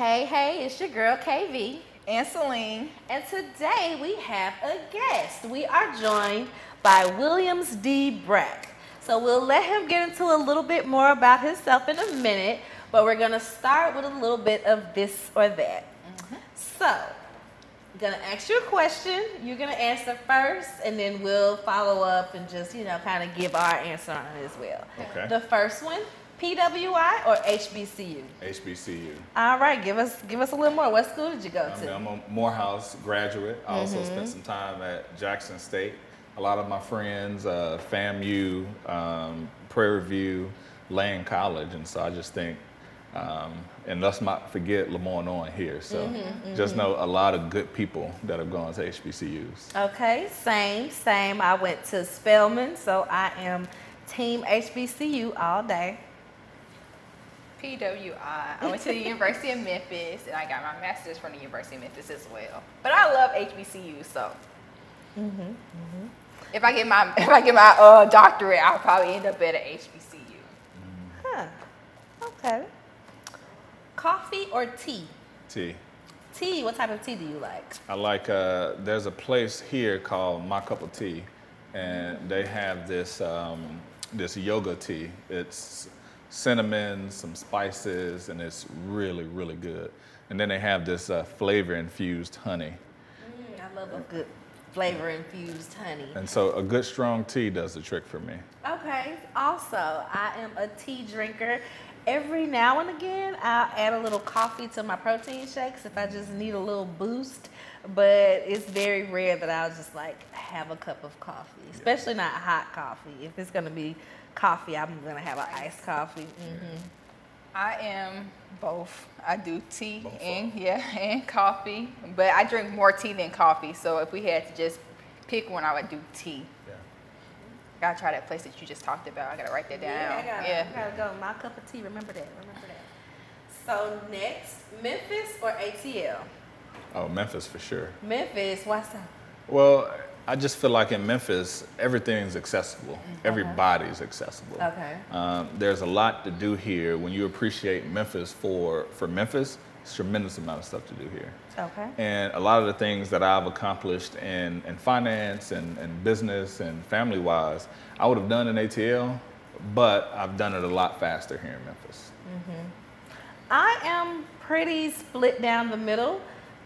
Hey, hey, it's your girl KV. And Celine. And today we have a guest. We are joined by Williams D. Brack. So we'll let him get into a little bit more about himself in a minute, but we're gonna start with a little bit of this or that. Mm-hmm. So, I'm gonna ask you a question. You're gonna answer first, and then we'll follow up and just, you know, kind of give our answer on it as well. Okay. The first one, PWI or HBCU? HBCU. All right, give us give us a little more. What school did you go I to? I'm a Morehouse graduate. I also Mm-hmm. spent some time at Jackson State. A lot of my friends, uh, FAMU, um, Prairie View, Lane College, and so I just think, um, and let's not forget Lemoyne on here. So Mm-hmm, just know a lot of good people that have gone to HBCUs. Okay, same, same. I went to Spelman, so I am team HBCU all day. PWI. I went to the University of Memphis and I got my master's from the University of Memphis as well. But I love HBCU, so. If I get my if I get my uh, doctorate, I'll probably end up at a HBCU. Huh. Okay. Coffee or tea? Tea. Tea. What type of tea do you like? I like, uh, there's a place here called My Cup of Tea, and they have this, um, this yoga tea. It's cinnamon, some spices, and it's really, really good. And then they have this uh, flavor infused honey. Mm, I love a good flavor infused honey. And so a good strong tea does the trick for me. Okay. Also, I am a tea drinker. Every now and again, I'll add a little coffee to my protein shakes if I just need a little boost. But it's very rare that I'll just like have a cup of coffee, especially not hot coffee. If it's gonna be coffee, I'm gonna have an iced coffee. hmm I am both. I do tea Both and yeah, and coffee. But I drink more tea than coffee. So if we had to just pick one, I would do tea. Yeah. Gotta try that place that you just talked about. I gotta write that down. Yeah, I gotta, Yeah. I gotta go. My cup of tea. Remember that. Remember that. So next, Memphis or ATL? Oh, Memphis for sure. Memphis. Why so? Well, I just feel like in Memphis, everything's accessible. Everybody's accessible. Okay. Um, there's a lot to do here. When you appreciate Memphis for, for Memphis, it's a tremendous amount of stuff to do here. Okay. And a lot of the things that I've accomplished in, in finance and, and business and family wise, I would have done in ATL, but I've done it a lot faster here in Memphis. I am pretty split down the middle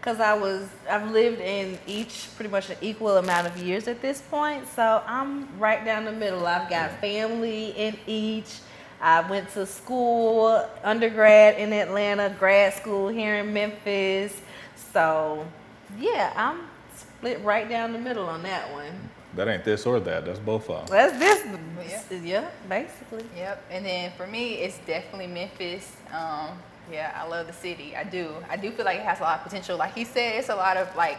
because I was I've lived in each pretty much an equal amount of years at this point. So I'm right down the middle. I've got family in each. I went to school, undergrad in Atlanta, grad school here in Memphis. So yeah, I'm split right down the middle on that one. That ain't this or that, that's both of them. That's this Yeah. yeah, basically. Yep. And then for me, it's definitely Memphis. Um, yeah, I love the city. I do. I do feel like it has a lot of potential. Like he said, it's a lot of like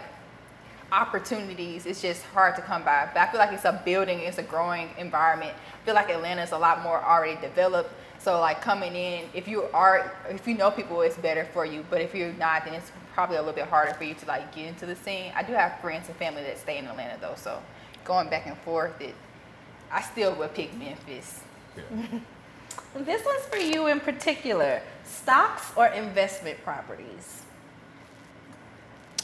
opportunities. It's just hard to come by. But I feel like it's a building. It's a growing environment. I feel like Atlanta is a lot more already developed. So like coming in, if you are, if you know people, it's better for you. But if you're not, then it's probably a little bit harder for you to like get into the scene. I do have friends and family that stay in Atlanta though, so going back and forth, it, I still would pick Memphis. Yeah. This one's for you in particular. Stocks or investment properties?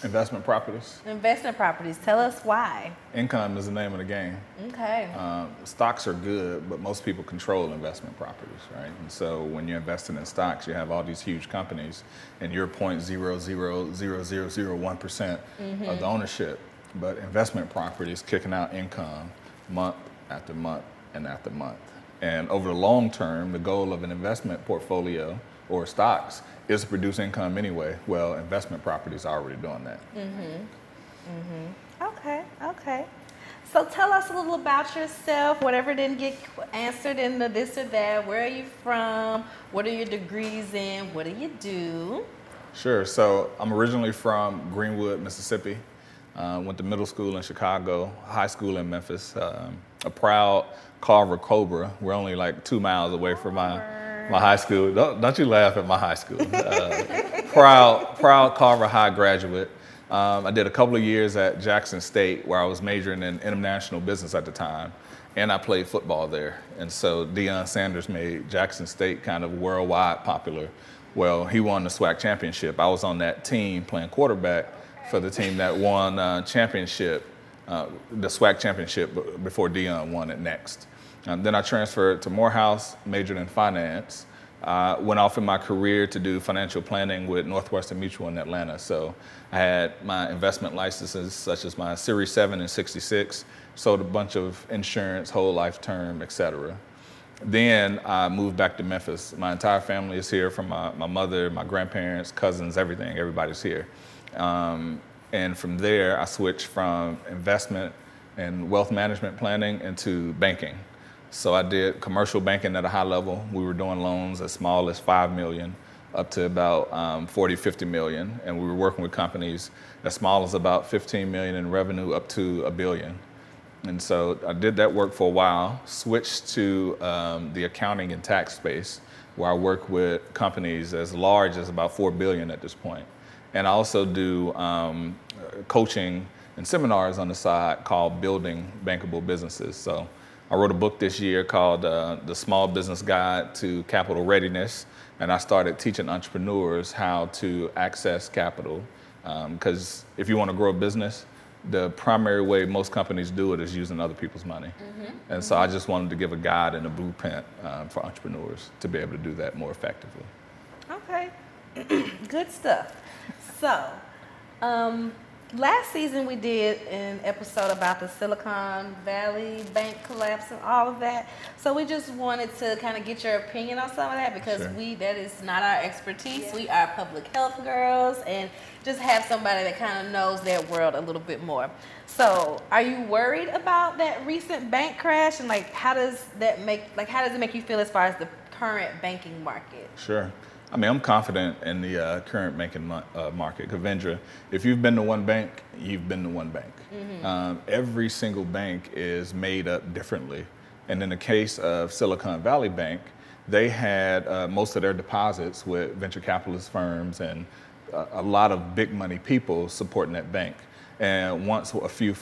Investment properties, Investment properties. Tell us why. income is the name of the game. Okay. Um, stocks are good, but most people control investment properties, right? And so when you're investing in stocks, you have all these huge companies, and you're 0.0000001 percent of the ownership. But investment properties kicking out income month after month and after month. And over the long term, the goal of an investment portfolio or stocks is to produce income anyway. Well, investment properties are already doing that. Mm-hmm. Mm-hmm. Okay. Okay. So tell us a little about yourself. Whatever didn't get answered in the this or that. Where are you from? What are your degrees in? What do you do? Sure. So I'm originally from Greenwood, Mississippi. Uh, went to middle school in Chicago, high school in Memphis. Um, a proud Carver Cobra. We're only like two miles away from my my high school. Don't, don't you laugh at my high school. Uh, proud proud Carver High graduate. Um, I did a couple of years at Jackson State where I was majoring in international business at the time, and I played football there. And so Deion Sanders made Jackson State kind of worldwide popular Well, he won the SWAC championship. I was on that team playing quarterback for the team that won uh, championship, uh, the SWAC championship before Deion won it next. Um, then I transferred to Morehouse, majored in finance. Uh, went off in my career to do financial planning with Northwestern Mutual in Atlanta. So I had my investment licenses, such as my Series 7 and 66, sold a bunch of insurance, whole life term, et cetera. Then I moved back to Memphis. My entire family is here from my, my mother, my grandparents, cousins, everything. Everybody's here. Um, and from there, I switched from investment and wealth management planning into banking. So I did commercial banking at a high level. We were doing loans as small as 5 million up to about um, 40, 50 million. And we were working with companies as small as about 15 million in revenue up to a billion. And so I did that work for a while, switched to um, the accounting and tax space, where I work with companies as large as about 4 billion at this point. And I also do um, coaching and seminars on the side called Building Bankable Businesses. So I wrote a book this year called uh, The Small Business Guide to Capital Readiness. And I started teaching entrepreneurs how to access capital. Because um, if you want to grow a business, the primary way most companies do it is using other people's money. Mm-hmm. And so I just wanted to give a guide and a blueprint um, for entrepreneurs to be able to do that more effectively. Okay, good stuff. So, um, last season we did an episode about the Silicon Valley bank collapse and all of that. So we just wanted to kind of get your opinion on some of that because sure. we that is not our expertise. Yeah. We are public health girls and just have somebody that kind of knows that world a little bit more. So, are you worried about that recent bank crash and like how does that make like how does it make you feel as far as the current banking market? Sure. I mean, I'm confident in the uh, current banking uh, market. Kavendra, if you've been to one bank, you've been to one bank. Mm-hmm. Um, every single bank is made up differently. And in the case of Silicon Valley Bank, they had uh, most of their deposits with venture capitalist firms and a lot of big money people supporting that bank. And once a few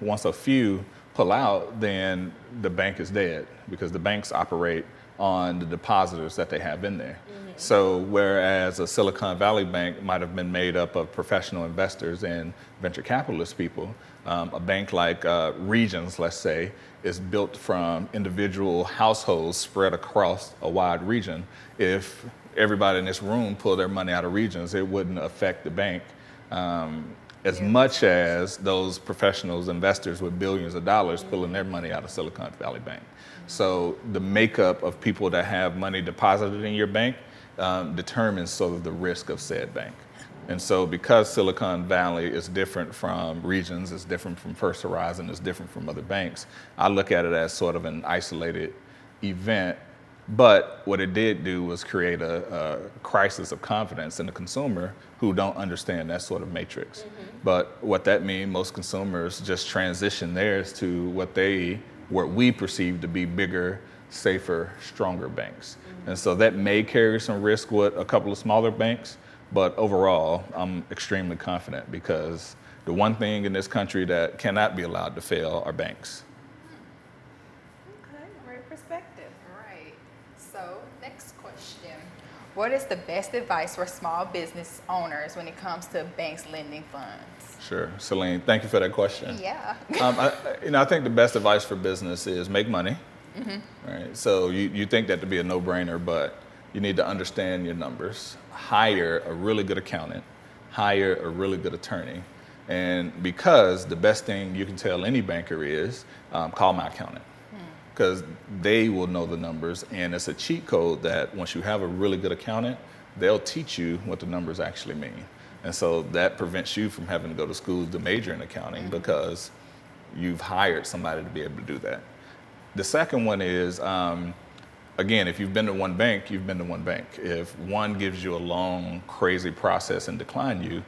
once a few pull out, then the bank is dead because the banks operate on the depositors that they have in there. Mm-hmm. So whereas a Silicon Valley bank might have been made up of professional investors and venture capitalist people, um, a bank like uh, Regions, let's say, is built from individual households spread across a wide region. If everybody in this room pulled their money out of Regions, it wouldn't affect the bank. Um, as yeah. much as those professionals, investors with billions of dollars pulling their money out of Silicon Valley Bank. So the makeup of people that have money deposited in your bank um, determines sort of the risk of said bank. And so because Silicon Valley is different from Regions, it's different from First Horizon, it's different from other banks, I look at it as sort of an isolated event. But what it did do was create a, a crisis of confidence in the consumer who don't understand that sort of matrix. Mm-hmm. But what that means, most consumers just transition theirs to what they what we perceive to be bigger, safer, stronger banks. And so that may carry some risk with a couple of smaller banks, but overall, I'm extremely confident because the one thing in this country that cannot be allowed to fail are banks. Okay, perspective. Right. So, next question. What is the best advice for small business owners when it comes to banks lending funds? Sure, Celine. Thank you for that question. Yeah. um, I, you know, I think the best advice for business is make money. Mm-hmm. Right. So you, you think that to be a no-brainer, but you need to understand your numbers. Hire a really good accountant. Hire a really good attorney. And because the best thing you can tell any banker is, um, call my accountant because they will know the numbers and it's a cheat code that once you have a really good accountant they'll teach you what the numbers actually mean and so that prevents you from having to go to school to major in accounting mm-hmm. because you've hired somebody to be able to do that the second one is um, again if you've been to one bank you've been to one bank if one gives you a long crazy process and decline you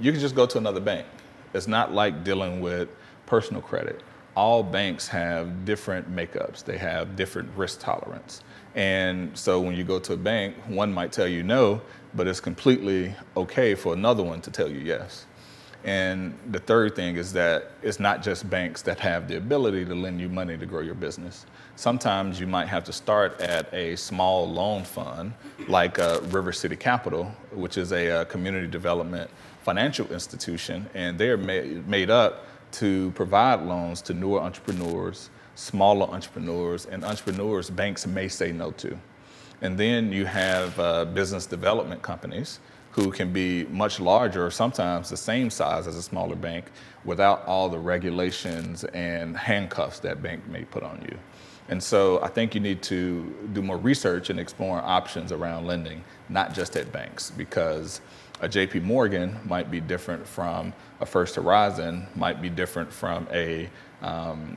you can just go to another bank it's not like dealing with personal credit all banks have different makeups. They have different risk tolerance. And so when you go to a bank, one might tell you no, but it's completely okay for another one to tell you yes. And the third thing is that it's not just banks that have the ability to lend you money to grow your business. Sometimes you might have to start at a small loan fund like uh, River City Capital, which is a, uh, community development financial institution, and they're made, made up to provide loans to newer entrepreneurs, smaller entrepreneurs, and entrepreneurs banks may say no to. And then you have uh, business development companies who can be much larger or sometimes the same size as a smaller bank without all the regulations and handcuffs that bank may put on you. And so I think you need to do more research and explore options around lending, not just at banks, because a JP Morgan might be different from a First Horizon, might be different from a um,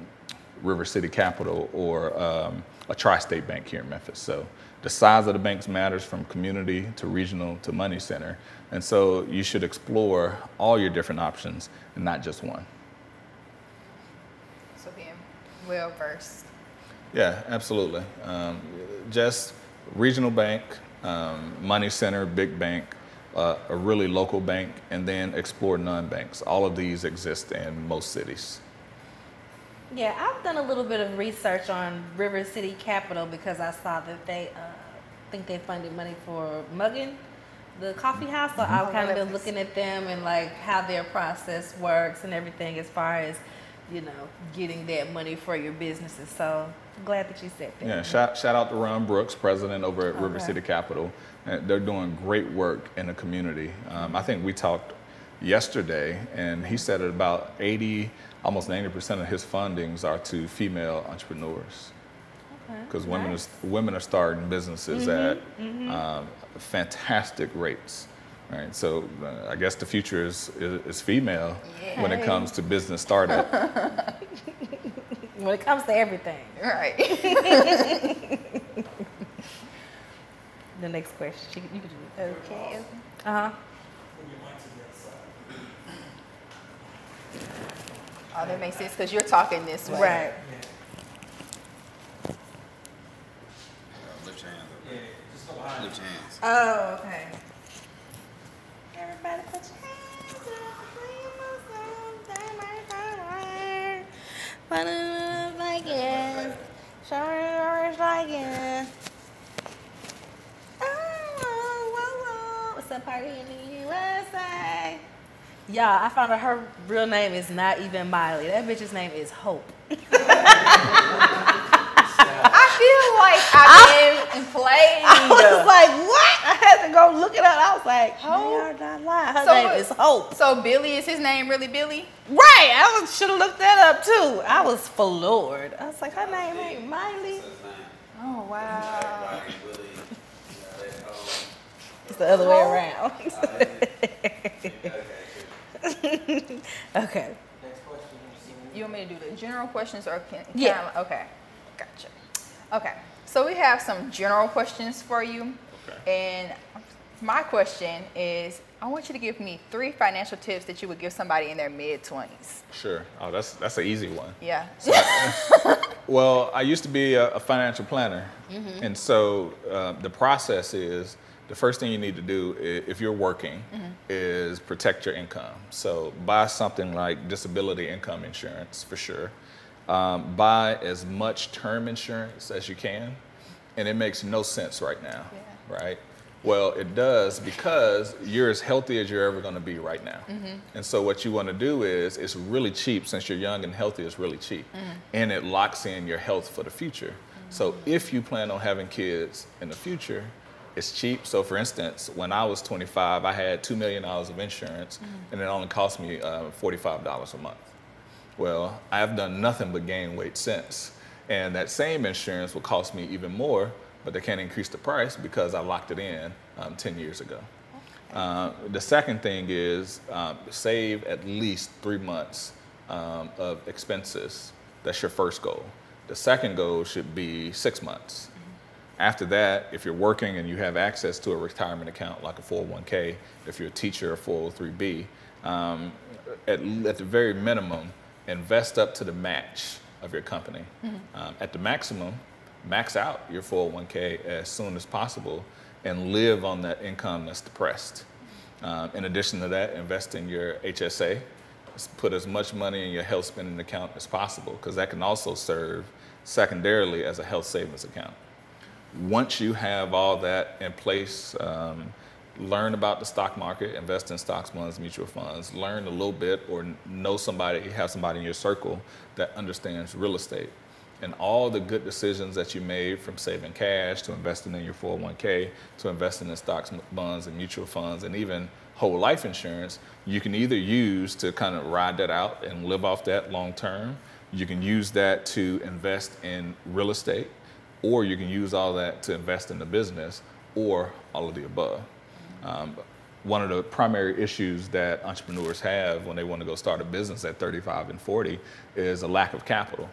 River City Capital or um, a tri-state bank here in Memphis. So the size of the banks matters from community to regional to money center. And so you should explore all your different options and not just one. So being well versed. Yeah, absolutely. Um, just regional bank, um, money center, big bank, uh, a really local bank, and then explore non-banks. All of these exist in most cities. Yeah, I've done a little bit of research on River City Capital because I saw that they uh, think they funded money for Muggin, the coffee house. So I've Oh, kind of been looking at them and like how their process works and everything as far as you know getting that money for your businesses. So I'm glad that you said that. Yeah, shout, shout out to Ron Brooks, president over at River Okay. City Capital. Uh, They're doing great work in the community. Um, I think we talked yesterday, and he said that about 80, almost 90% of his fundings are to female entrepreneurs. Okay, Because women, nice. are, women are starting businesses at Um, fantastic rates. Right, so uh, I guess the future is, is, is female when it comes to business startup. when it comes to everything. Right. The next question, you, you can do it. okay. Uh huh. Oh, that makes sense because you're talking this way. Right. Lift your hands up. Lift your hands. Oh, okay. Everybody put your hands up. Put it like it. Show it like it. Oh, whoa, whoa, whoa. It's a party in the USA. Yeah, I found out her real name is not even Miley. That bitch's name is Hope. I feel like I've been played. I was like, what? I had to go look it up. I was like, Hope? They are not lying. Her So name what- is Hope. So Billy is his name really Billy? Right. I should have looked that up too. I was floored. I was like, her name ain't Miley. Oh wow. It's the other way around. okay. You want me to do the general questions or can, can Yeah. I- okay. Gotcha. Okay. So we have some general questions for you. Okay. and my question is I want you to give me three financial tips that you would give somebody in their mid 20s. Sure. Oh, that's that's an easy one. Yeah. Well, I used to be a, a financial planner, Mm-hmm. and so uh, the process is the first thing you need to do if you're working Mm-hmm. is protect your income. So buy something like disability income insurance for sure. Um, buy as much term insurance as you can, and it makes no sense right now, Yeah. right? Well, it does because you're as healthy as you're ever going to be right now. And so, what you want to do is, it's really cheap since you're young and healthy, it's really cheap. And it locks in your health for the future. So, if you plan on having kids in the future, it's cheap. So, for instance, when I was 25, I had $2 million of insurance, and it only cost me uh, $45 a month. Well, I've done nothing but gain weight since. And that same insurance will cost me even more, but they can't increase the price because I locked it in um, 10 years ago. Uh, the second thing is um, save at least three months um, of expenses. That's your first goal. The second goal should be six months. After that, if you're working and you have access to a retirement account like a 401k, if you're a teacher, a 403b, um, at, at the very minimum, invest up to the match of your company. Um, at the maximum, max out your 401k as soon as possible and live on that income that's depressed. Um, in addition to that, invest in your HSA. Put as much money in your health spending account as possible because that can also serve secondarily as a health savings account. Once you have all that in place, um, learn about the stock market, invest in stocks, bonds, mutual funds, learn a little bit or know somebody, have somebody in your circle that understands real estate. And all the good decisions that you made from saving cash to investing in your 401k to investing in stocks, bonds, and mutual funds, and even whole life insurance, you can either use to kind of ride that out and live off that long term. You can use that to invest in real estate, or you can use all that to invest in the business, or all of the above. Um, one of the primary issues that entrepreneurs have when they want to go start a business at 35 and 40 is a lack of capital.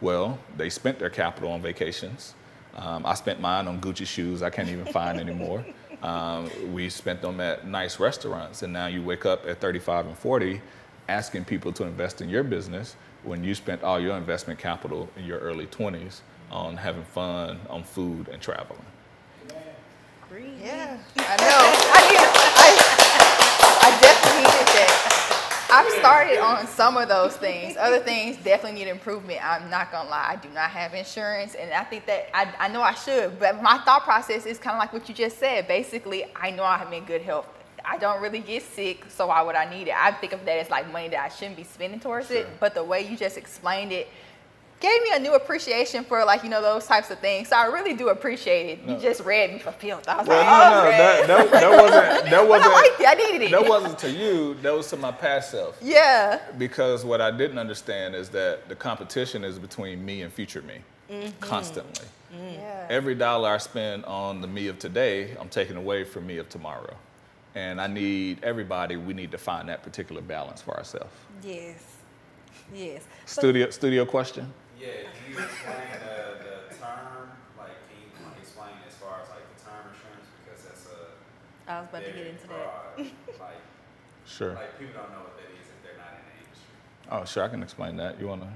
Well, they spent their capital on vacations. Um, I spent mine on Gucci shoes I can't even find anymore. Um, we spent them at nice restaurants, and now you wake up at 35 and 40 asking people to invest in your business when you spent all your investment capital in your early 20s on having fun, on food, and traveling. Yeah, I know. I, need, I, I definitely needed that. I've started on some of those things. Other things definitely need improvement. I'm not gonna lie. I do not have insurance, and I think that I, I know I should. But my thought process is kind of like what you just said. Basically, I know I'm in good health. I don't really get sick, so why would I need it? I think of that as like money that I shouldn't be spending towards it. But the way you just explained it gave me a new appreciation for like you know those types of things. So I really do appreciate it. You just read me for filth. I was Well, like, no, oh, no, man. that, that, that wasn't. That I wasn't. liked it. I needed it. That wasn't to you. That was to my past self. Yeah. Because what I didn't understand is that the competition is between me and future me, mm-hmm. constantly. Mm-hmm. Yeah. Every dollar I spend on the me of today, I'm taking away from me of tomorrow. And I need everybody. We need to find that particular balance for ourselves. Yes. Yes. So- Studio, studio question. Yeah, can you explain the, the term, like, can you explain as far as like the term insurance, because that's a I was about to get very into that. like, Sure. like people don't know what that is if they're not in the industry. Oh, sure. I can explain that. You want to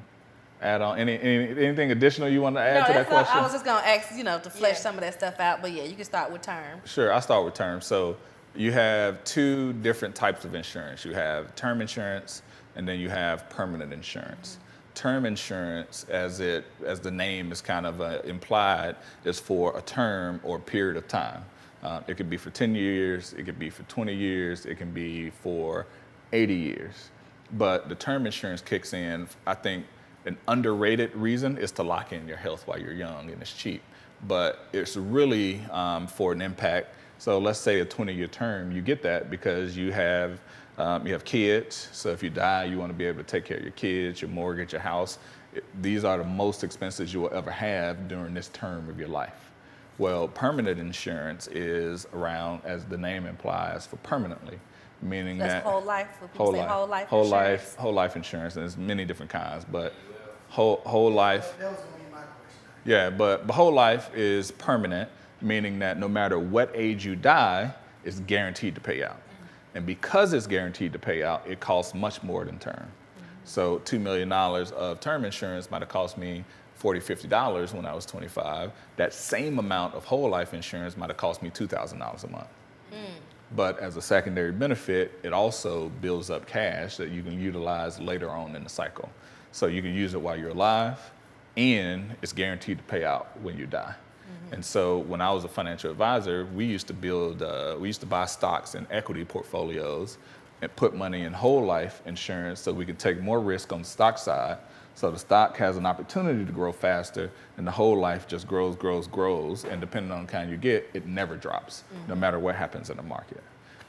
add on any, any anything additional you want to add no, to that that's not, question? I was just gonna ask, you know, to flesh Yeah. some of that stuff out. But yeah, you can start with term. Sure, I'll start with term. So you have two different types of insurance. You have term insurance and then you have permanent insurance. Term insurance, as it as the name is kind of uh, implied, is for a term or period of time. Uh, it could be for 10 years, it could be for 20 years, it can be for 80 years. But the term insurance kicks in, I think, an underrated reason is to lock in your health while you're young and it's cheap. But it's really um, for an impact. So let's say a 20-year term, you get that because you have um, you have kids. So if you die, you want to be able to take care of your kids, your mortgage, your house. It- these are the most expenses you will ever have during this term of your life. Well, permanent insurance is around, as the name implies, for permanently, meaning That's that whole life. When people say whole life whole insurance. life, whole life insurance, and there's many different kinds, but whole whole life. That was gonna be my question. Yeah, but, but whole life is permanent, meaning that no matter what age you die, it's guaranteed to pay out. And because it's guaranteed to pay out, it costs much more than term. So $2 million of term insurance might have cost me $40, $50 when I was 25. That same amount of whole life insurance might have cost me $2,000 a month. Hmm. But as a secondary benefit, it also builds up cash that you can utilize later on in the cycle. So you can use it while you're alive, and it's guaranteed to pay out when you die. And so when I was a financial advisor, we used to build, uh, we used to buy stocks and equity portfolios and put money in whole life insurance so we could take more risk on the stock side. So the stock has an opportunity to grow faster, and the whole life just grows, grows, grows. And depending on the kind you get, it never drops, no matter what happens in the market.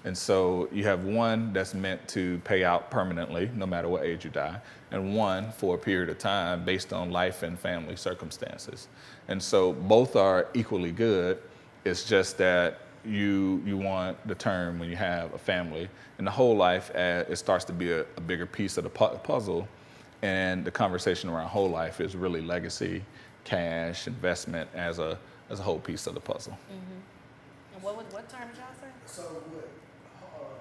And so you have one that's meant to pay out permanently, no matter what age you die, and one for a period of time based on life and family circumstances. And so both are equally good. It's just that you you want the term when you have a family, and the whole life as, it starts to be a, a bigger piece of the pu- puzzle. And the conversation around whole life is really legacy, cash, investment as a as a whole piece of the puzzle. And what would- what term did y'all say? So what,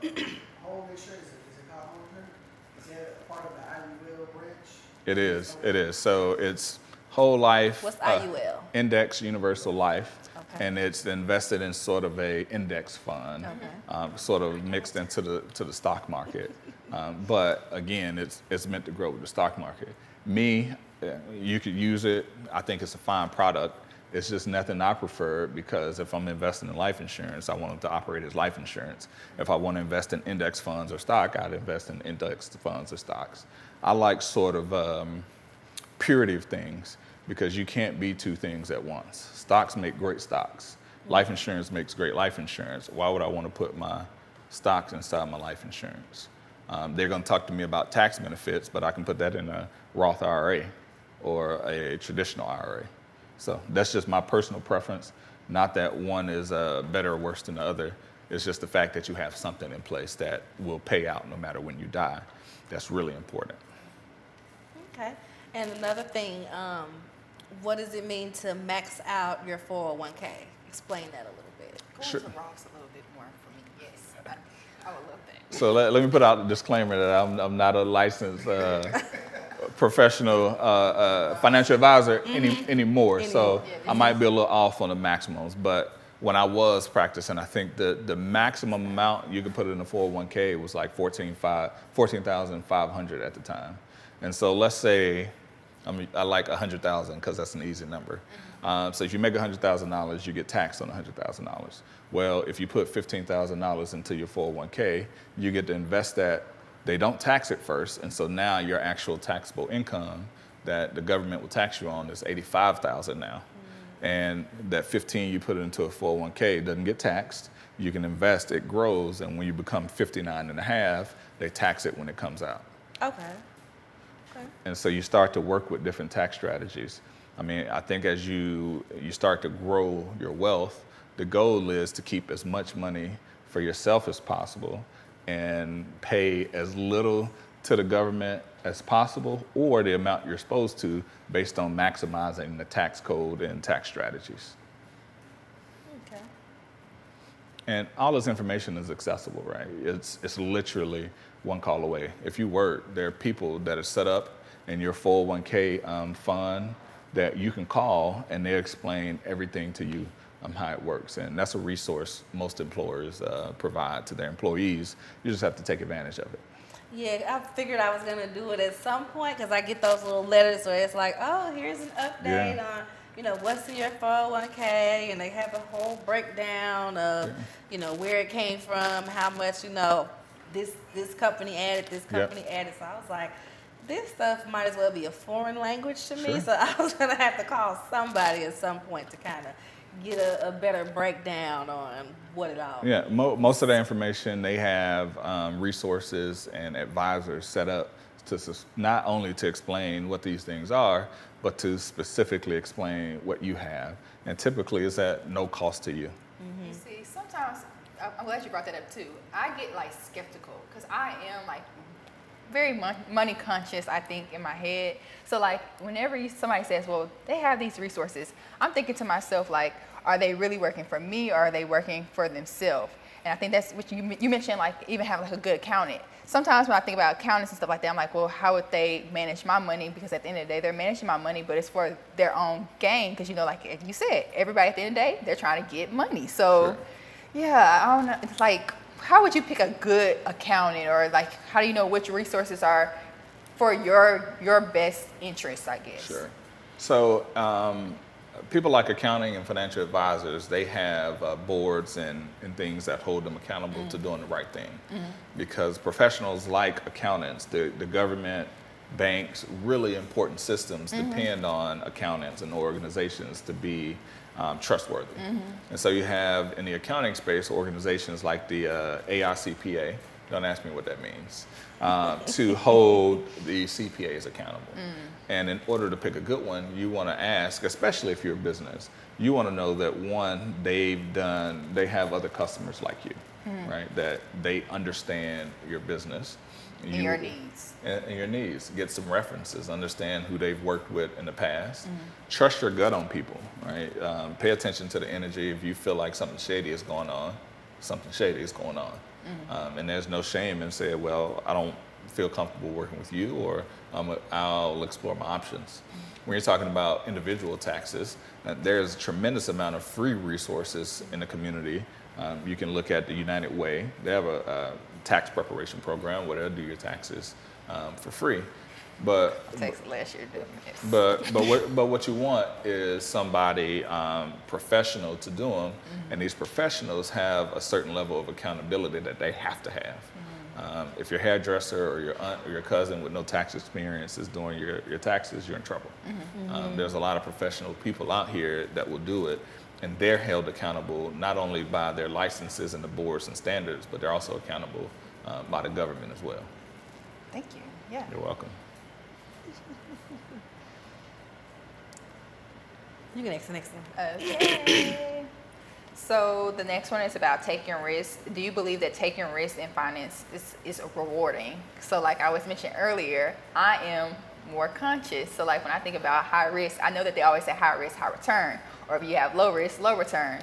uh, home insurance, is it called home insurance? Is that a part of the IUL branch? It is. It is. So it's whole life. What's uh, IUL? Index Universal Life. Okay. and it's invested in sort of a index fund, Okay. um, sort of mixed into the to the stock market. Um, but again, it's it's meant to grow with the stock market. Me, uh, you could use it. I think it's a fine product. It's just nothing I prefer because if I'm investing in life insurance, I want it to operate as life insurance. If I want to invest in index funds or stock, I'd invest in index funds or stocks. I like sort of um, purity of things because you can't be two things at once. Stocks make great stocks. Life insurance makes great life insurance. Why would I want to put my stocks inside my life insurance? Um, they're going to talk to me about tax benefits, but I can put that in a Roth IRA or a traditional IRA. So that's just my personal preference. Not that one is uh, better or worse than the other. It's just the fact that you have something in place that will pay out no matter when you die. That's really important. Okay. And another thing, um, what does it mean to max out your 401k? Explain that a little bit. Go Sure. into Roth a little bit more for me. Yes, I, I would love that. So let, let me put out the disclaimer that I'm, I'm not a licensed uh, professional uh, uh, financial advisor any, anymore. So Yeah, I might be a little off on the maximums. But when I was practicing, I think the, the maximum amount you could put in a 401k was like 14,500 14,500 at the time. And so let's say I mean, I like 100,000 because that's an easy number. Um, so if you make $100,000, you get taxed on $100,000. Well, if you put $15,000 into your 401k, you get to invest that. They don't tax it first, and so now your actual taxable income that the government will tax you on is 85,000 now. And that 15 you put into a 401k doesn't get taxed. You can invest, it grows, and when you become 59 and a half, they tax it when it comes out. Okay. Okay. And so you start to work with different tax strategies. I mean, I think as you you start to grow your wealth, the goal is to keep as much money for yourself as possible and pay as little to the government as possible or the amount you're supposed to based on maximizing the tax code and tax strategies. Okay. And all this information is accessible, right? It's, it's literally one call away. If you work, there are people that are set up in your 401k um, fund that you can call and they explain everything to you um, how it works. And that's a resource most employers uh, provide to their employees. You just have to take advantage of it. Yeah, I figured I was gonna do it at some point because I get those little letters where it's like, oh, here's an update Yeah. on, you know, what's in your 401k, and they have a whole breakdown of, Yeah. you know, where it came from, how much, you know, this this company added, this Yeah. company added. So I was like, this stuff might as well be a foreign language to me. Sure. So I was gonna have to call somebody at some point to kind of get a, a better breakdown on what it all. Yeah, mo- most of the information they have um, resources and advisors set up to sus- not only to explain what these things are, but to specifically explain what you have. And typically, it's at no cost to you. You see, sometimes I- I'm glad you brought that up too. I get like skeptical because I am like very mon- money conscious. I think in my head. So like whenever somebody says, "Well, they have these resources," I'm thinking to myself like, "Are they really working for me, or are they working for themselves?" And I think that's what you you mentioned, like even having like a good accountant. Sometimes when I think about accountants and stuff like that, I'm like, well, how would they manage my money? Because at the end of the day, they're managing my money, but it's for their own gain. Because you know, like you said, everybody at the end of the day, they're trying to get money. So. Sure. Yeah, I don't know. It's like, how would you pick a good accountant, or like, how do you know which resources are for your your best interest? I guess. Sure. So, um, people like accounting and financial advisors, they have uh, boards and, and things that hold them accountable to doing the right thing. Because professionals like accountants, the, the government, banks, really important systems depend on accountants and organizations to be um, trustworthy. And so you have in the accounting space organizations like the uh, AICPA, don't ask me what that means, um, to hold the CPAs accountable. And in order to pick a good one, you want to ask, especially if you're a business, you want to know that one, they've done, they have other customers like you, right? That they understand your business. And You- your needs. and, and your needs. Get some references. Understand who they've worked with in the past. Trust your gut on people, right? Um, pay attention to the energy. If you feel like something shady is going on, something shady is going on. Um, and there's no shame in saying, well, I don't feel comfortable working with you, or um, I'll explore my options. When you're talking about individual taxes, uh, there's a tremendous amount of free resources in the community. Um, you can look at the United Way. They have a, a tax preparation program where they'll do your taxes um, for free. But Texas last year doing this. but but what but what you want is somebody um, professional to do them, and these professionals have a certain level of accountability that they have to have. Um, if your hairdresser or your aunt or your cousin with no tax experience is doing your, your taxes, you're in trouble. Um, there's a lot of professional people out here that will do it, and they're held accountable not only by their licenses and the boards and standards, but they're also accountable uh, by the government as well. Thank you. Yeah. You're welcome. You can ask the next one. Okay. So the next one is about taking risks. Do you believe that taking risks in finance is, is rewarding? So like I was mentioned earlier, I am more conscious. So like when I think about high risk, I know that they always say high risk, high return. Or if you have low risk, low return.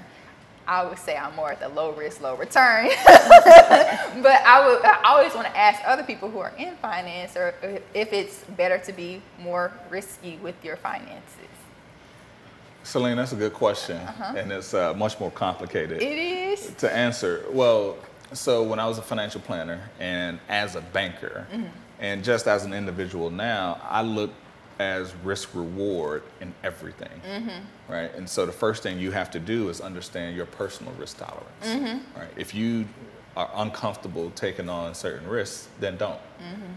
I would say I'm more at the low risk, low return. but I would I always want to ask other people who are in finance or if it's better to be more risky with your finances. Celine, that's a good question, uh-huh. and it's uh, much more complicated It is. to answer. Well, so when I was a financial planner and as a banker, mm-hmm. and just as an individual now, I look as risk reward in everything, mm-hmm. right? And so the first thing you have to do is understand your personal risk tolerance, mm-hmm. right? If you are uncomfortable taking on certain risks, then don't.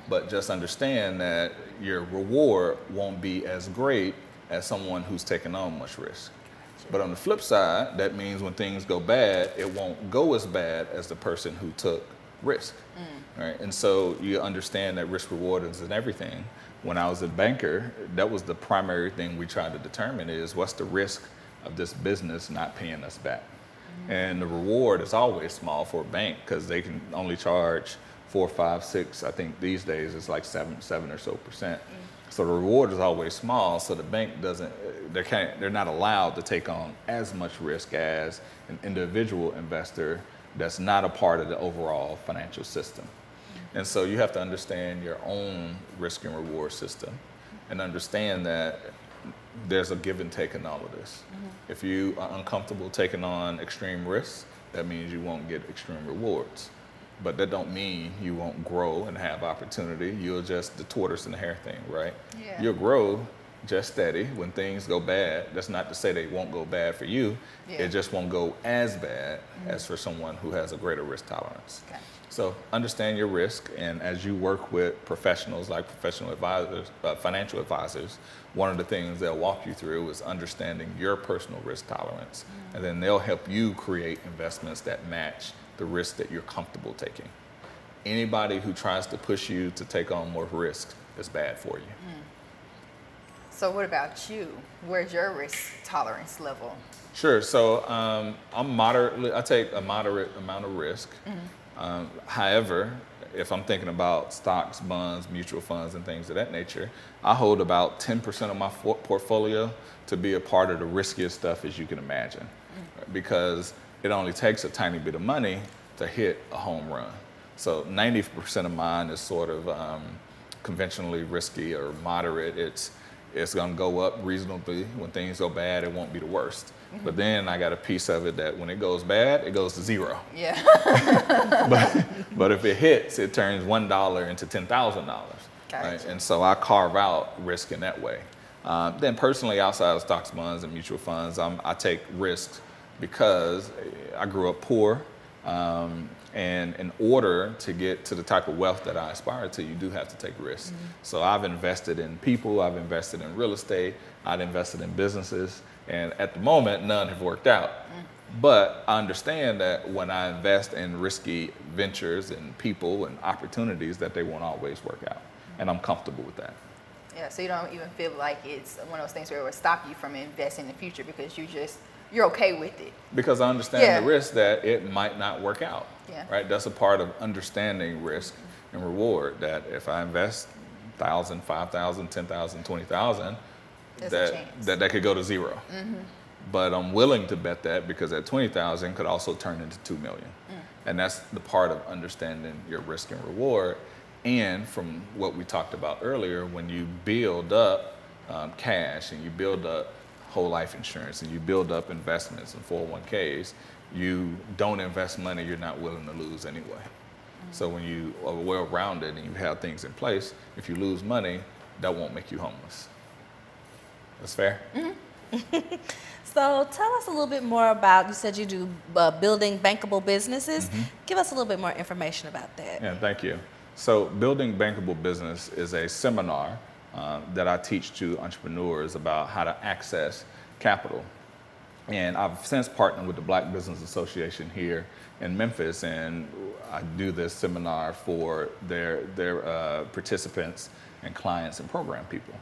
But just understand that your reward won't be as great as someone who's taken on much risk. But on the flip side, that means when things go bad, it won't go as bad as the person who took risk. Mm. Right? And so you understand that risk reward is in everything. When I was a banker, that was the primary thing we tried to determine is what's the risk of this business not paying us back. Mm-hmm. And the reward is always small for a bank because they can only charge four, five, six. I think these days it's like seven, seven or so percent. Mm. So the reward is always small. So the bank doesn't, they can't, they're not allowed to take on as much risk as an individual investor that's not a part of the overall financial system. And so you have to understand your own risk and reward system and understand that there's a give and take in all of this. Mm-hmm. If you are uncomfortable taking on extreme risks, that means you won't get extreme rewards. But that don't mean you won't grow and have opportunity. You'll just the tortoise and the hare thing, right? Yeah. You'll grow just steady. When things go bad, that's not to say they won't go bad for you. Yeah. It just won't go as bad as for someone who has a greater risk tolerance. Okay. So understand your risk, and as you work with professionals like professional advisors, uh, financial advisors, one of the things they'll walk you through is understanding your personal risk tolerance, and then they'll help you create investments that match the risk that you're comfortable taking. Anybody who tries to push you to take on more risk is bad for you. So what about you? Where's your risk tolerance level? Sure. So um, I'm moderately. I take a moderate amount of risk. Um, however, if I'm thinking about stocks, bonds, mutual funds, and things of that nature, I hold about 10% of my for- portfolio to be a part of the riskiest stuff as you can imagine, because it only takes a tiny bit of money to hit a home run. So 90% of mine is sort of um, conventionally risky or moderate. It's it's going to go up reasonably. When things go bad, it won't be the worst. But then I got a piece of it that when it goes bad, it goes to zero. Yeah. but, but if it hits, it turns one dollar into ten thousand dollars. Right? And so I carve out risk in that way. Um, then personally, outside of stocks, bonds, and mutual funds, I'm, I take risks because I grew up poor. Um, and in order to get to the type of wealth that I aspire to, you do have to take risks. So I've invested in people, I've invested in real estate, I've invested in businesses, and at the moment, none have worked out. But I understand that when I invest in risky ventures and people and opportunities, that they won't always work out, and I'm comfortable with that. yeah. So you don't even feel like it's one of those things where it would stop you from investing in the future because you just you're okay with it. because I understand Yeah. the risk that it might not work out. Yeah. Right. That's a part of understanding risk and reward. That if I invest thousand, five thousand, ten thousand, twenty thousand, There's a that that that could go to 0 But I'm willing to bet that because that twenty thousand could also turn into two million. And that's the part of understanding your risk and reward. And from what we talked about earlier, when you build up um, cash and you build up whole life insurance and you build up investments and 401ks, you don't invest money you're not willing to lose anyway. So when you are well rounded and you have things in place, if you lose money, that won't make you homeless. That's fair? So tell us a little bit more about. You said you do uh, building bankable businesses. Mm-hmm. Give us a little bit more information about that. Yeah, thank you. So, Building Bankable Business is a seminar uh, that I teach to entrepreneurs about how to access capital. And I've since partnered with the Black Business Association here in Memphis, and I do this seminar for their, their uh, participants and clients and program people.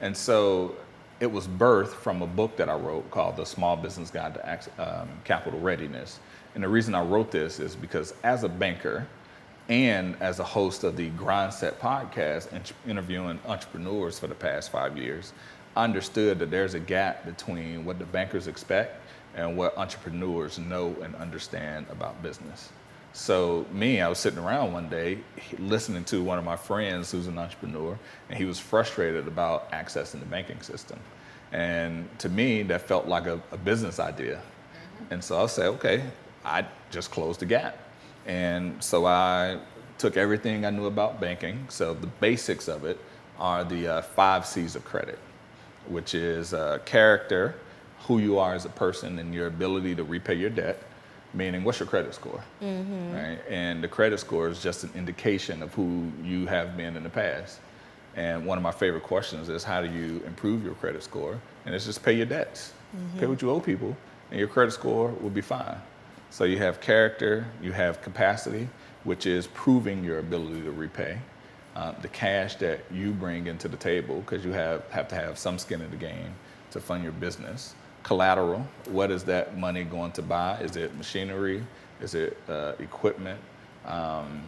And so it was birthed from a book that I wrote called The Small Business Guide to Ac- um, Capital Readiness. And the reason I wrote this is because as a banker, and as a host of the Grind Set podcast, int- interviewing entrepreneurs for the past five years, I understood that there's a gap between what the bankers expect and what entrepreneurs know and understand about business. So me, I was sitting around one day listening to one of my friends who's an entrepreneur, and he was frustrated about accessing the banking system. And to me, that felt like a, a business idea. Mm-hmm. And so I said, okay, I just closed the gap. And so I took everything I knew about banking. So the basics of it are the uh, five C's of credit, which is uh, character, who you are as a person, and your ability to repay your debt. Meaning, what's your credit score? Right? And the credit score is just an indication of who you have been in the past. And one of my favorite questions is, how do you improve your credit score? And it's just pay your debts, pay what you owe people, and your credit score will be fine. So you have character, you have capacity, which is proving your ability to repay. Uh, the cash that you bring into the table, because you have, have to have some skin in the game to fund your business. Collateral, what is that money going to buy? Is it machinery? Is it uh, equipment? Um,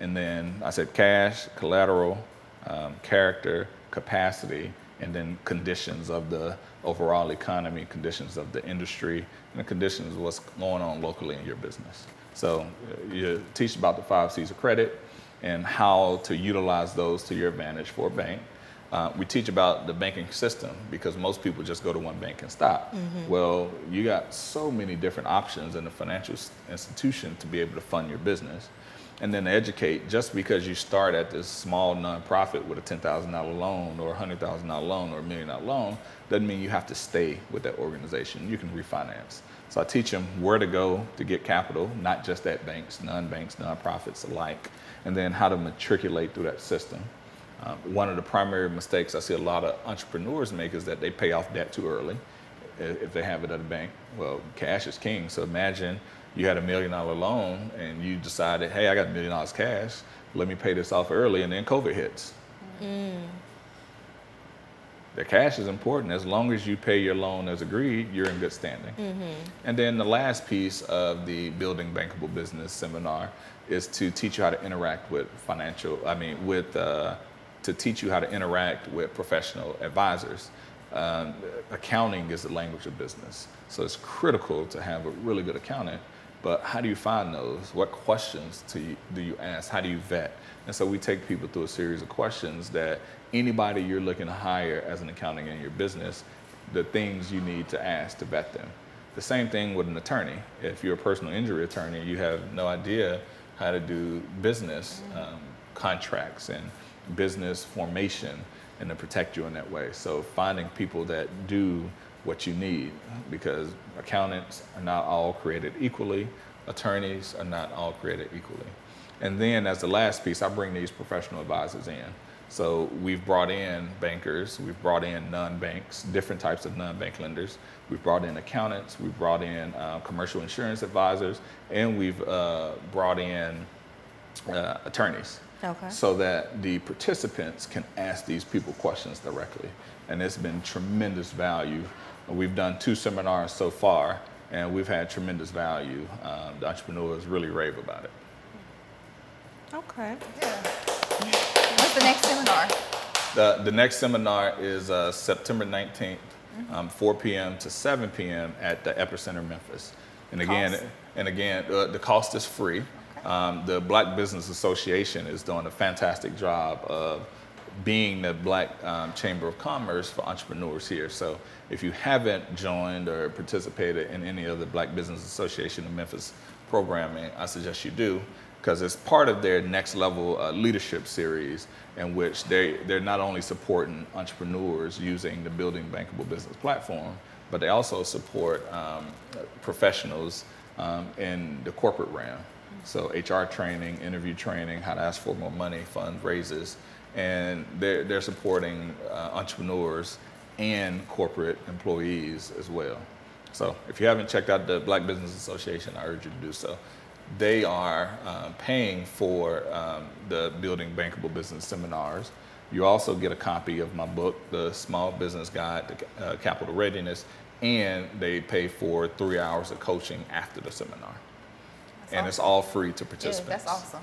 and then I said cash, collateral, um, character, capacity, and then conditions of the overall economy, conditions of the industry, and the conditions of what's going on locally in your business. So uh, you teach about the five C's of credit and how to utilize those to your advantage for a bank. Uh, we teach about the banking system because most people just go to one bank and stop. Well, you got so many different options in the financial institution to be able to fund your business. And then educate, just because you start at this small nonprofit with a $10,000 loan or a $100,000 loan or a million dollar loan, doesn't mean you have to stay with that organization. You can refinance. So I teach them where to go to get capital, not just at banks, non-banks, nonprofits alike, and then how to matriculate through that system. Uh, one of the primary mistakes I see a lot of entrepreneurs make is that they pay off debt too early if they have it at a bank. Well, cash is king. So imagine you had a million dollar loan and you decided, hey, I got a million dollars cash. Let me pay this off early, and then COVID hits. The cash is important. As long as you pay your loan as agreed, you're in good standing. And then the last piece of the Building Bankable Business seminar is to teach you how to interact with financial, I mean, with, uh, to teach you how to interact with professional advisors. Um, accounting is the language of business. So it's critical to have a really good accountant. But how do you find those? What questions do you, do you ask? How do you vet? And so we take people through a series of questions that anybody you're looking to hire as an accounting in your business, the things you need to ask to vet them. The same thing with an attorney. If you're a personal injury attorney, you have no idea how to do business um, contracts and business formation and to protect you in that way. So finding people that do what you need because accountants are not all created equally, attorneys are not all created equally. And then as the last piece, I bring these professional advisors in. So we've brought in bankers, we've brought in non-banks, different types of non-bank lenders. We've brought in accountants, we've brought in uh, commercial insurance advisors, and we've uh, brought in uh, attorneys. Okay. So that the participants can ask these people questions directly. And it's been tremendous value. We've done two seminars so far, and we've had tremendous value. Um, the entrepreneurs really rave about it. Okay. What's the next seminar? The, the next seminar is uh, September 19th, um, 4 p.m. to 7 p.m. at the Epicenter Memphis. And again, Cost? and again, uh, the cost is free. um, the Black Business Association is doing a fantastic job of being the Black um, Chamber of Commerce for entrepreneurs here. So if you haven't joined or participated in any of the Black Business Association of Memphis programming, I suggest you do because it's part of their next level uh, leadership series in which they, they're not only supporting entrepreneurs using the Building Bankable Business platform, but they also support um, professionals um, in the corporate realm. So HR training, interview training, how to ask for more money, fundraisers, and they're, they're supporting uh, entrepreneurs and corporate employees as well. So if you haven't checked out the Black Business Association, I urge you to do so. They are uh, paying for um, the Building Bankable Business seminars. You also get a copy of my book, The Small Business Guide to uh, Capital Readiness, and they pay for three hours of coaching after the seminar. That's and it's all free to Yeah, participants. that's awesome.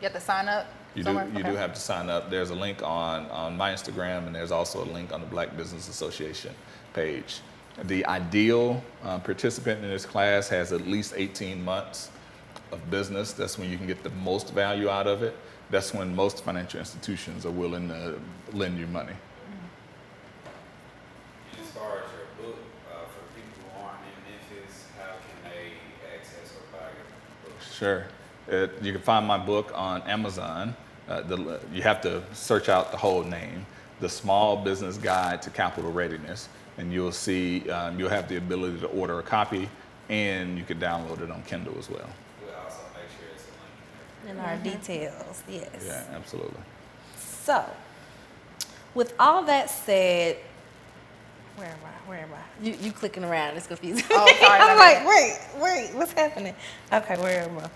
You have to sign up. You do, somewhere? you do have to sign up. There's a link on, on my Instagram, and there's also a link on the Black Business Association page. The ideal uh, participant in this class has at least 18 months of business. That's when you can get the most value out of it. That's when most financial institutions are willing to lend you money. As far as your book, uh, for people who aren't in Memphis, how can they access or buy your book? Sure. It, you can find my book on Amazon. Uh, the, you have to search out the whole name, The Small Business Guide to Capital Readiness, and you'll see, um, you'll have the ability to order a copy and you can download it on Kindle as well. We'll also make sure it's a link. In our details, yes. Yeah, absolutely. So, with all that said, where am I? Where am I? You you clicking around? It's confusing. Oh, sorry, I'm like, wait, wait, what's happening? Okay, where am I?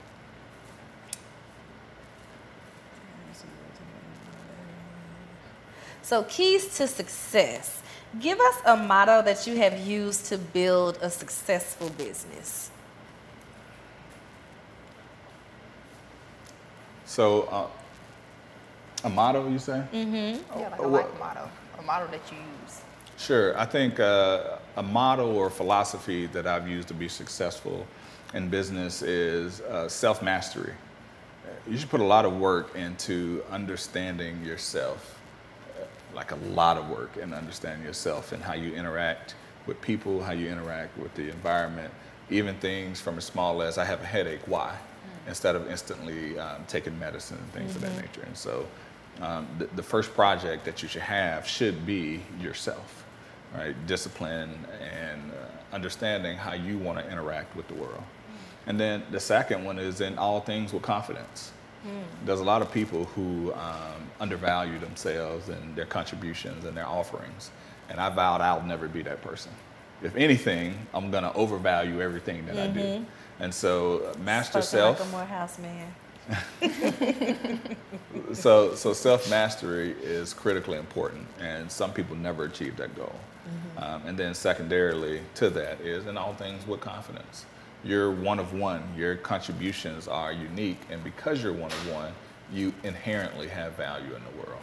So, keys to success. Give us a motto that you have used to build a successful business. So, uh, a motto, you say? Mm-hmm. Yeah, like a Oh, life motto, a motto that you use. Sure. I think uh, a motto or philosophy that I've used to be successful in business is uh, self mastery. You should put a lot of work into understanding yourself, like a lot of work in understanding yourself and how you interact with people, how you interact with the environment, even things from as small as I have a headache, why? Instead of instantly um, taking medicine and things of that nature. And so um, the, the first project that you should have should be yourself, right? Discipline and uh, understanding how you want to interact with the world. And then the second one is in all things with confidence. There's a lot of people who um, undervalue themselves and their contributions and their offerings. And I vowed I'll never be that person. If anything, I'm going to overvalue everything that I do. And so uh, master Spoken self. like a Morehouse man. so so self mastery is critically important, and some people never achieve that goal. Um, and then secondarily to that is in all things with confidence. You're one of one. Your contributions are unique, and because you're one of one, you inherently have value in the world.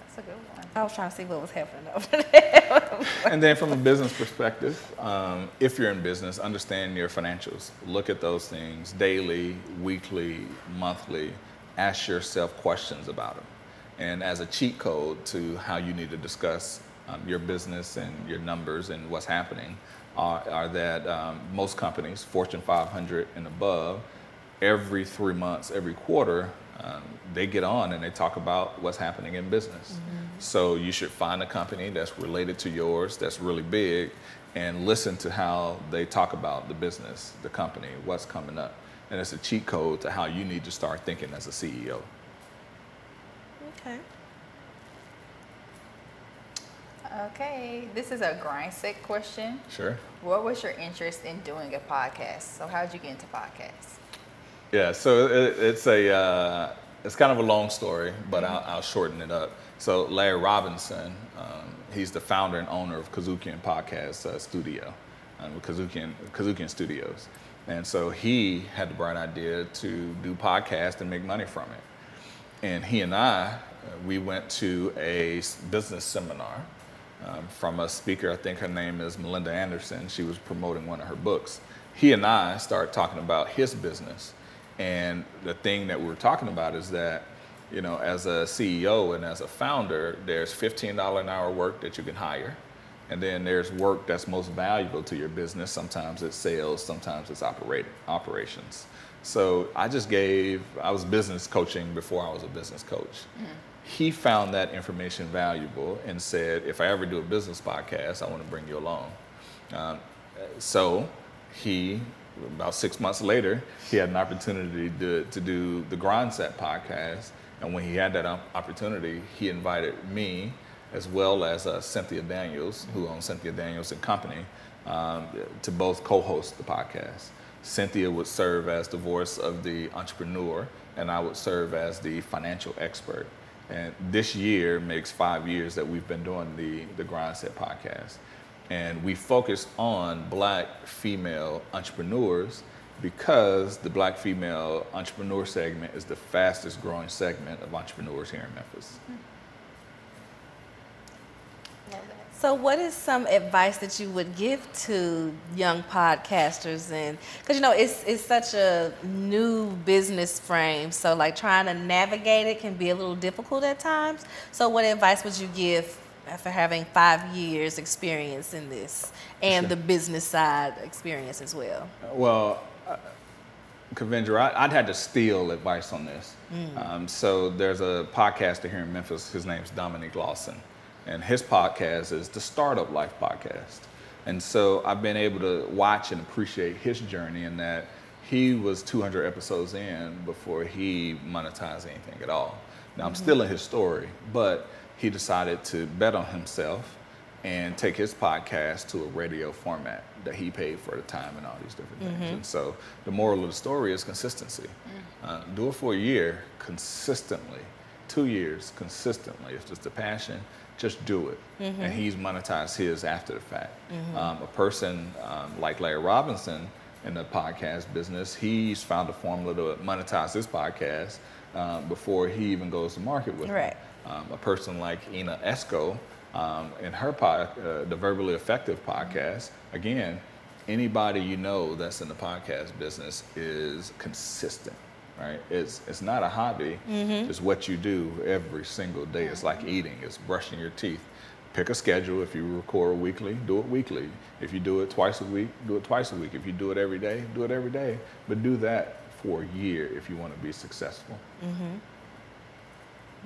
That's a good one. I was trying to see what was happening over there. and then from a business perspective, um, if you're in business, understand your financials. Look at those things daily, weekly, monthly. Ask yourself questions about them. And as a cheat code to how you need to discuss um, your business and your numbers and what's happening, are, are that um, most companies, Fortune 500 and above, every three months, every quarter, um, they get on and they talk about what's happening in business. So you should find a company that's related to yours, that's really big, and listen to how they talk about the business, the company, what's coming up. And it's a cheat code to how you need to start thinking as a CEO. okay. Okay, this is a grind set question. Sure. What was your interest in doing a podcast? So how did you get into podcasts? Yeah, so it, it's a uh, it's kind of a long story, but I'll, I'll shorten it up. So Larry Robinson, um, he's the founder and owner of Kazukian Podcast uh, Studio, um, Kazukian Kazukian Studios, and so he had the bright idea to do podcast and make money from it. And he and I, uh, we went to a business seminar um, from a speaker. I think her name is Melinda Anderson. She was promoting one of her books. he and I started talking about his business. And the thing that we were talking about is that, you know, as a CEO and as a founder, there's $15 an hour work that you can hire. And then there's work that's most valuable to your business. Sometimes it's sales, sometimes it's operate, operations. So I just gave, I was business coaching before I was a business coach. He found that information valuable and said, if I ever do a business podcast, I want to bring you along. Um, so he, about six months later, he had an opportunity to, to do the Grind Set podcast. And when he had that opportunity, he invited me as well as uh, Cynthia Daniels, who owns Cynthia Daniels and Company, um, to both co-host the podcast. Cynthia would serve as the voice of the entrepreneur, and I would serve as the financial expert. And this year makes five years that we've been doing the the Grind Set podcast, and we focused on Black female entrepreneurs because the Black female entrepreneur segment is the fastest growing segment of entrepreneurs here in Memphis. Love that. So, what is some advice that you would give to young podcasters? And because you know it's it's such a new business frame, so like trying to navigate it can be a little difficult at times. So, what advice would you give after having five years experience in this and Sure. the business side experience as well? Well, uh, I, I'd had to steal advice on this. Um, so there's a podcaster here in Memphis. His name's Dominique Lawson, and his podcast is the Startup Life podcast. And so I've been able to watch and appreciate his journey in that he was 200 episodes in before he monetized anything at all. Now I'm mm-hmm. still in his story, but he decided to bet on himself and take his podcast to a radio format that he paid for the time and all these different things. Mm-hmm. And so the moral of the story is consistency. Mm. Uh, do it for a year consistently, two years consistently. It's just a passion. Just do it. And he's monetized his after the fact. Um, a person um, like Larry Robinson in the podcast business, he's found a formula to monetize his podcast um, before he even goes to market with it Right. um, a person like Ina Esco um, in her pod, uh, the Verbally Effective podcast. Again, anybody you know that's in the podcast business is consistent, right? It's it's not a hobby. Mm-hmm. It's what you do every single day. It's like mm-hmm. eating. It's brushing your teeth. Pick a schedule. If you record weekly, do it weekly. If you do it twice a week, do it twice a week. If you do it every day, do it every day. But do that for a year if you want to be successful. Mm-hmm.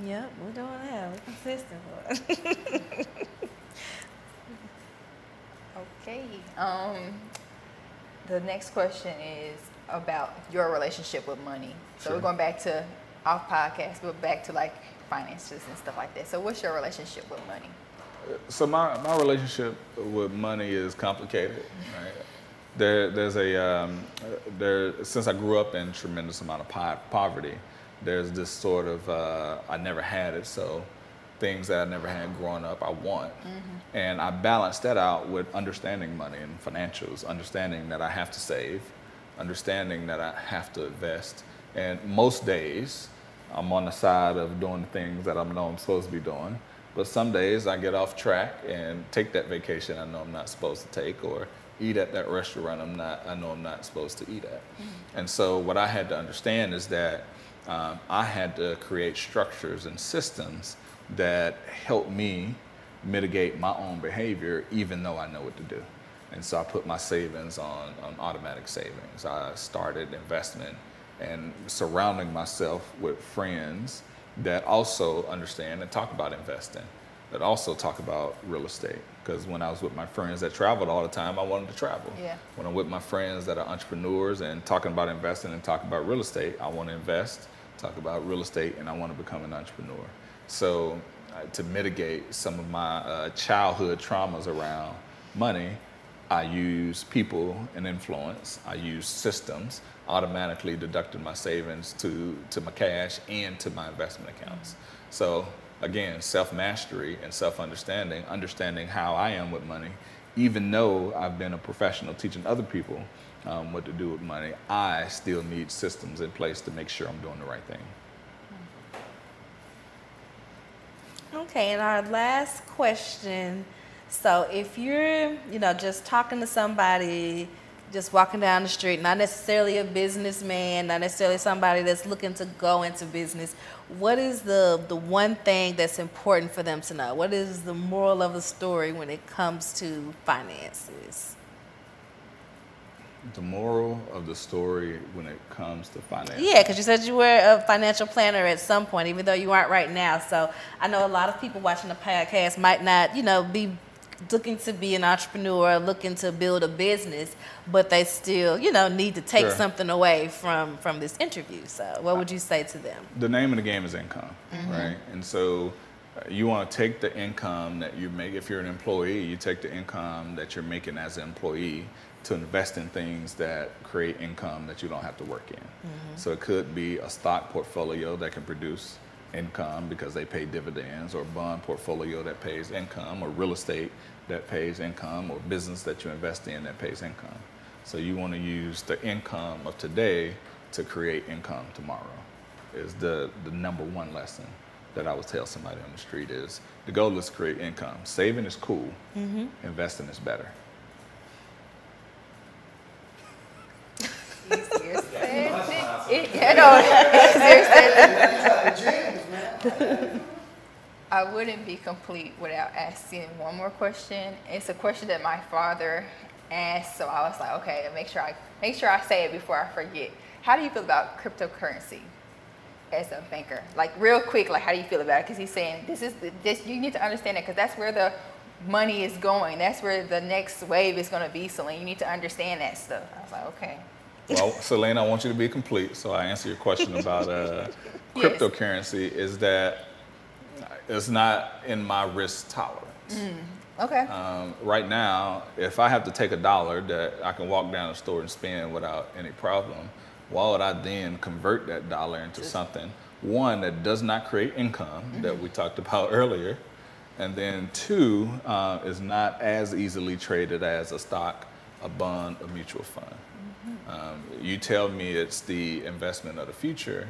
Yep, we're doing that. We're consistent. Okay. Um, the next question is about your relationship with money. So Sure. we're going back to off podcast, but back to like finances and stuff like that. So what's your relationship with money? So my, my relationship with money is complicated. Right? There there's a um, uh, there since I grew up in tremendous amount of po- poverty. There's this sort of uh, I never had it, so things that I never had growing up I want, and I balance that out with understanding money and financials, understanding that I have to save, understanding that I have to invest, and most days I'm on the side of doing the things that I know I'm supposed to be doing. But some days I get off track and take that vacation I know I'm not supposed to take, or eat at that restaurant I'm not I know I'm not supposed to eat at. And so what I had to understand is that um, I had to create structures and systems that help me mitigate my own behavior, even though I know what to do. And so I put my savings on, on automatic savings. I started investment and surrounding myself with friends that also understand and talk about investing, that also talk about real estate. Because when I was with my friends that traveled all the time, I wanted to travel. Yeah. When I'm with my friends that are entrepreneurs and talking about investing and talking about real estate, I want to invest, talk about real estate, and I want to become an entrepreneur. So uh, to mitigate some of my uh, childhood traumas around money, I use people and influence. I use systems, automatically deducted my savings to, to my cash and to my investment accounts. So again, self-mastery and self-understanding, understanding how I am with money, even though I've been a professional teaching other people um, what to do with money, I still need systems in place to make sure I'm doing the right thing. Okay, and our last question. So, if you're, you know, just talking to somebody just walking down the street, not necessarily a businessman, not necessarily somebody that's looking to go into business, what is the the one thing that's important for them to know? What is the moral of the story when it comes to finances? The moral of the story when it comes to finance. Yeah, because you said you were a financial planner at some point, even though you aren't right now. So I know a lot of people watching the podcast might not, you know, be looking to be an entrepreneur, looking to build a business, but they still, you know, need to take Sure. something away from from this interview. So what would you say to them? the name of the game is income, right? And so uh, you want to take the income that you make. If you're an employee, you take the income that you're making as an employee to invest in things that create income that you don't have to work in. So it could be a stock portfolio that can produce income because they pay dividends, or bond portfolio that pays income, or real estate that pays income, or business that you invest in that pays income. So you want to use the income of today to create income tomorrow. Is the the number one lesson that I would tell somebody on the street is the goal is to create income. Saving is cool. Investing is better. Easier said than- it- yeah, no, easier said I wouldn't be complete without asking one more question. It's a question that my father asked, so I was like, okay, make sure I make sure I say it before I forget. How do you feel about cryptocurrency as a banker? Like real quick, like how do you feel about it? Because he's saying this is the, this you need to understand it because that's where the money is going. That's where the next wave is going to be. Celine, you need to understand that stuff. I was like, okay. Well, Selena, I want you to be complete. So I answer your question about uh, Yes. cryptocurrency. Is that it's not in my risk tolerance. Okay. Um, right now, if I have to take a dollar that I can walk down the store and spend without any problem, why would I then convert that dollar into something one that does not create income that we talked about earlier, and then two uh, is not as easily traded as a stock, a bond, a mutual fund. Um, you tell me it's the investment of the future,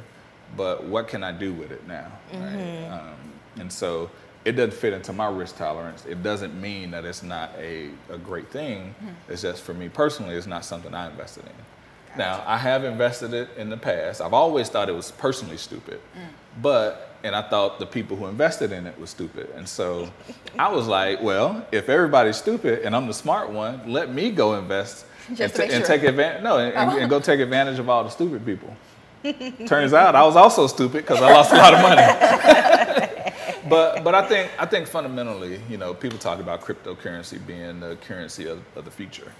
but what can I do with it now? Right? Um, and so it doesn't fit into my risk tolerance. It doesn't mean that it's not a, a great thing. Mm-hmm. It's just for me personally, it's not something I invested in. Now, I have invested it in the past. I've always thought it was personally stupid, mm. but, and I thought the people who invested in it was stupid. And so I was like, well, if everybody's stupid and I'm the smart one, let me go invest and, to make and take advantage, no, and, and- and go take advantage of all the stupid people. Turns out I was also stupid because I lost a lot of money. but but I think I think fundamentally, you know, people talk about cryptocurrency being the currency of, of the future.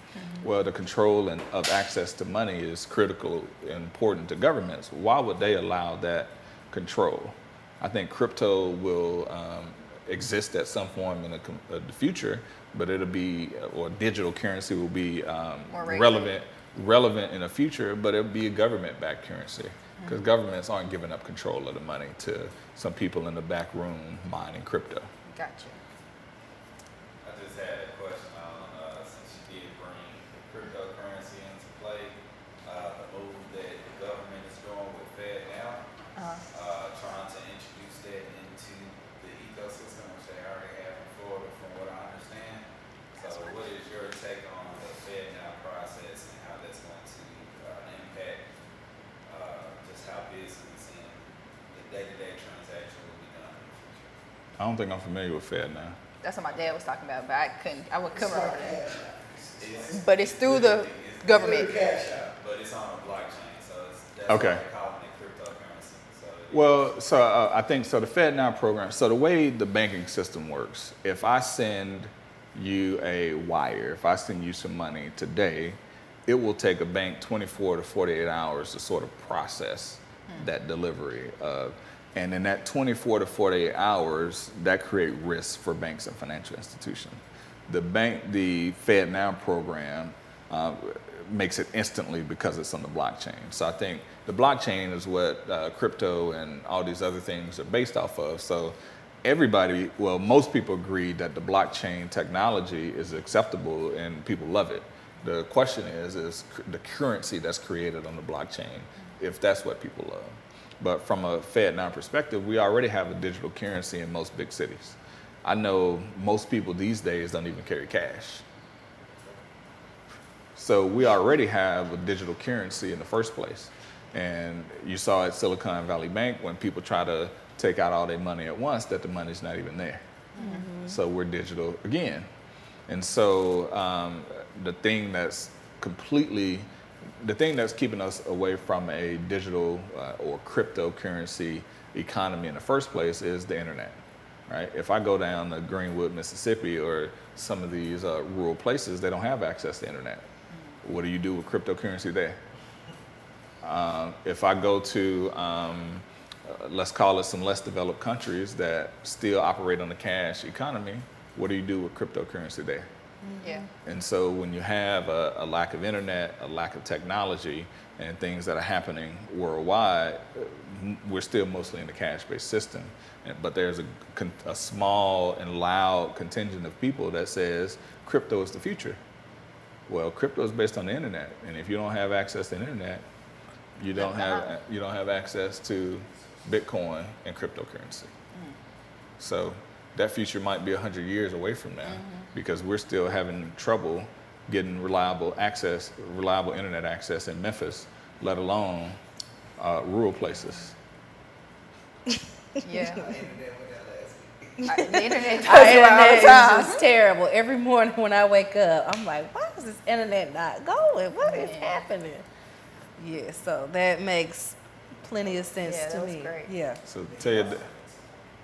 Well, the control and of access to money is critical and important to governments. Why would they allow that control? I think crypto will um, exist at some form in the, uh, the future, but it'll be or digital currency will be um, relevant relevant in the future, but it'll be a government-backed currency because governments aren't giving up control of the money to some people in the back room mining crypto. Gotcha. I just had a question on, uh, since you did bring cryptocurrency into play, uh, the move that the government is doing with Fed now, Uh-huh. uh, trying to introduce that into the ecosystem, which they already have in Florida, from what I understand. So what is your take on the Fed now process and how that's going to, uh, impact, uh, just how business and the day-to-day transaction will be done in the future? I don't think I'm familiar with Fed now. That's what my dad was talking about, but I couldn't. I would It's come like that. It's- But it's through the it's- government. Cash out. But it's on a blockchain, so it's, that's Okay. why they calling it cryptocurrency. So it Well, so uh, I think so. The Fed Now program. So the way the banking system works, if I send you a wire, if I send you some money today, it will take a bank 24 to 48 hours to sort of process that delivery of. And in that 24 to 48 hours, that create risks for banks and financial institutions. The bank, the Fed Now program, uh, makes it instantly because it's on the blockchain. So I think the blockchain is what uh, crypto and all these other things are based off of. So everybody, well, most people agree that the blockchain technology is acceptable and people love it. The question is, is the currency that's created on the blockchain, if that's what people love. But from a Fed now perspective, we already have a digital currency in most big cities. I know most people these days don't even carry cash. So we already have a digital currency in the first place. And you saw at Silicon Valley Bank when people try to take out all their money at once that the money's not even there. So we're digital again. And so um, the thing that's completely, the thing that's keeping us away from a digital uh, or cryptocurrency economy in the first place is the internet, right? If I go down to Greenwood, Mississippi, or some of these uh, rural places, they don't have access to internet. What do you do with cryptocurrency there? Um, if I go to, um, uh, let's call it some less developed countries that still operate on the cash economy, what do you do with cryptocurrency there? Yeah. Mm-hmm. And so when you have a, a lack of internet, a lack of technology, and things that are happening worldwide, uh, we're still mostly in the cash-based system. But there's a, a small and loud contingent of people that says crypto is the future. Well, crypto is based on the internet, and if you don't have access to the internet, you don't have uh, you don't have access to Bitcoin and cryptocurrency. So that future might be 100 years away from now because we're still having trouble getting reliable access, reliable internet access in Memphis, let alone uh, rural places. Yeah. Internet with that last week. I- the internet does Our internet is just terrible. Every morning when I wake up, I'm like, why is this internet not going? What is Yeah. happening? Yeah, so that makes plenty of sense Yeah, to me. great. Yeah. So tell you,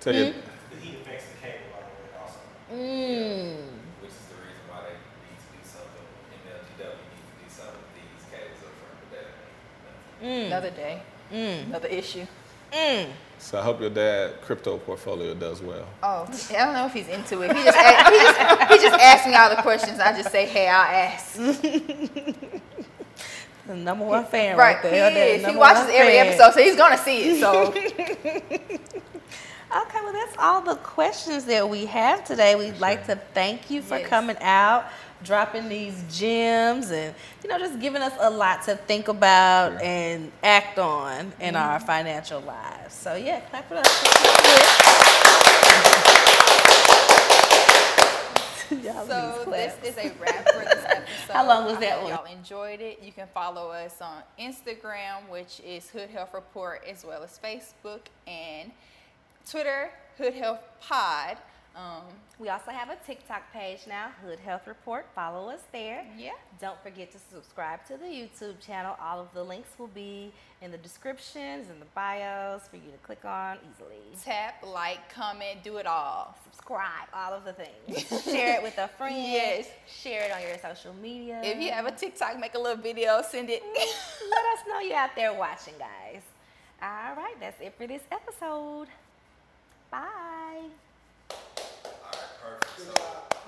tell you, The heat affects the cable by the way also. Mm. Which is the reason why they need to do something, MLGW needs to do something with these cables up front, but that ain't. Another day. Mm. Another issue. Mm. so I hope your dad crypto portfolio does well. Oh, I don't know if he's into it. He just, a- he just, he just asked me all the questions. I just say, hey, I'll ask. The number one fan Right, right, he there. That is. He watches every fan. episode, so he's gonna see it. So Okay, well, that's all the questions that we have today. We'd like to thank you for Yes. coming out, dropping these gems, and you know, just giving us a lot to think about and act on in our mm-hmm. financial lives. So yeah, clap it up. So this is a wrap for this episode. How long was that one? Y'all enjoyed it. You can follow us on Instagram, which is Hood Health Report, as well as Facebook and Twitter, Hood Health Pod. Um, We also have a TikTok page now, Hood Health Report. Follow us there. yeah. Don't forget to subscribe to the YouTube channel. All of the links will be in the descriptions and the bios for you to click on easily. Tap, like, comment, do it all. Subscribe, all of the things. Share it with a friend. Yes. Share it on your social media. If you have a TikTok, make a little video, send it. let us know you're out there watching, guys. All right, that's it for this episode. Bye. All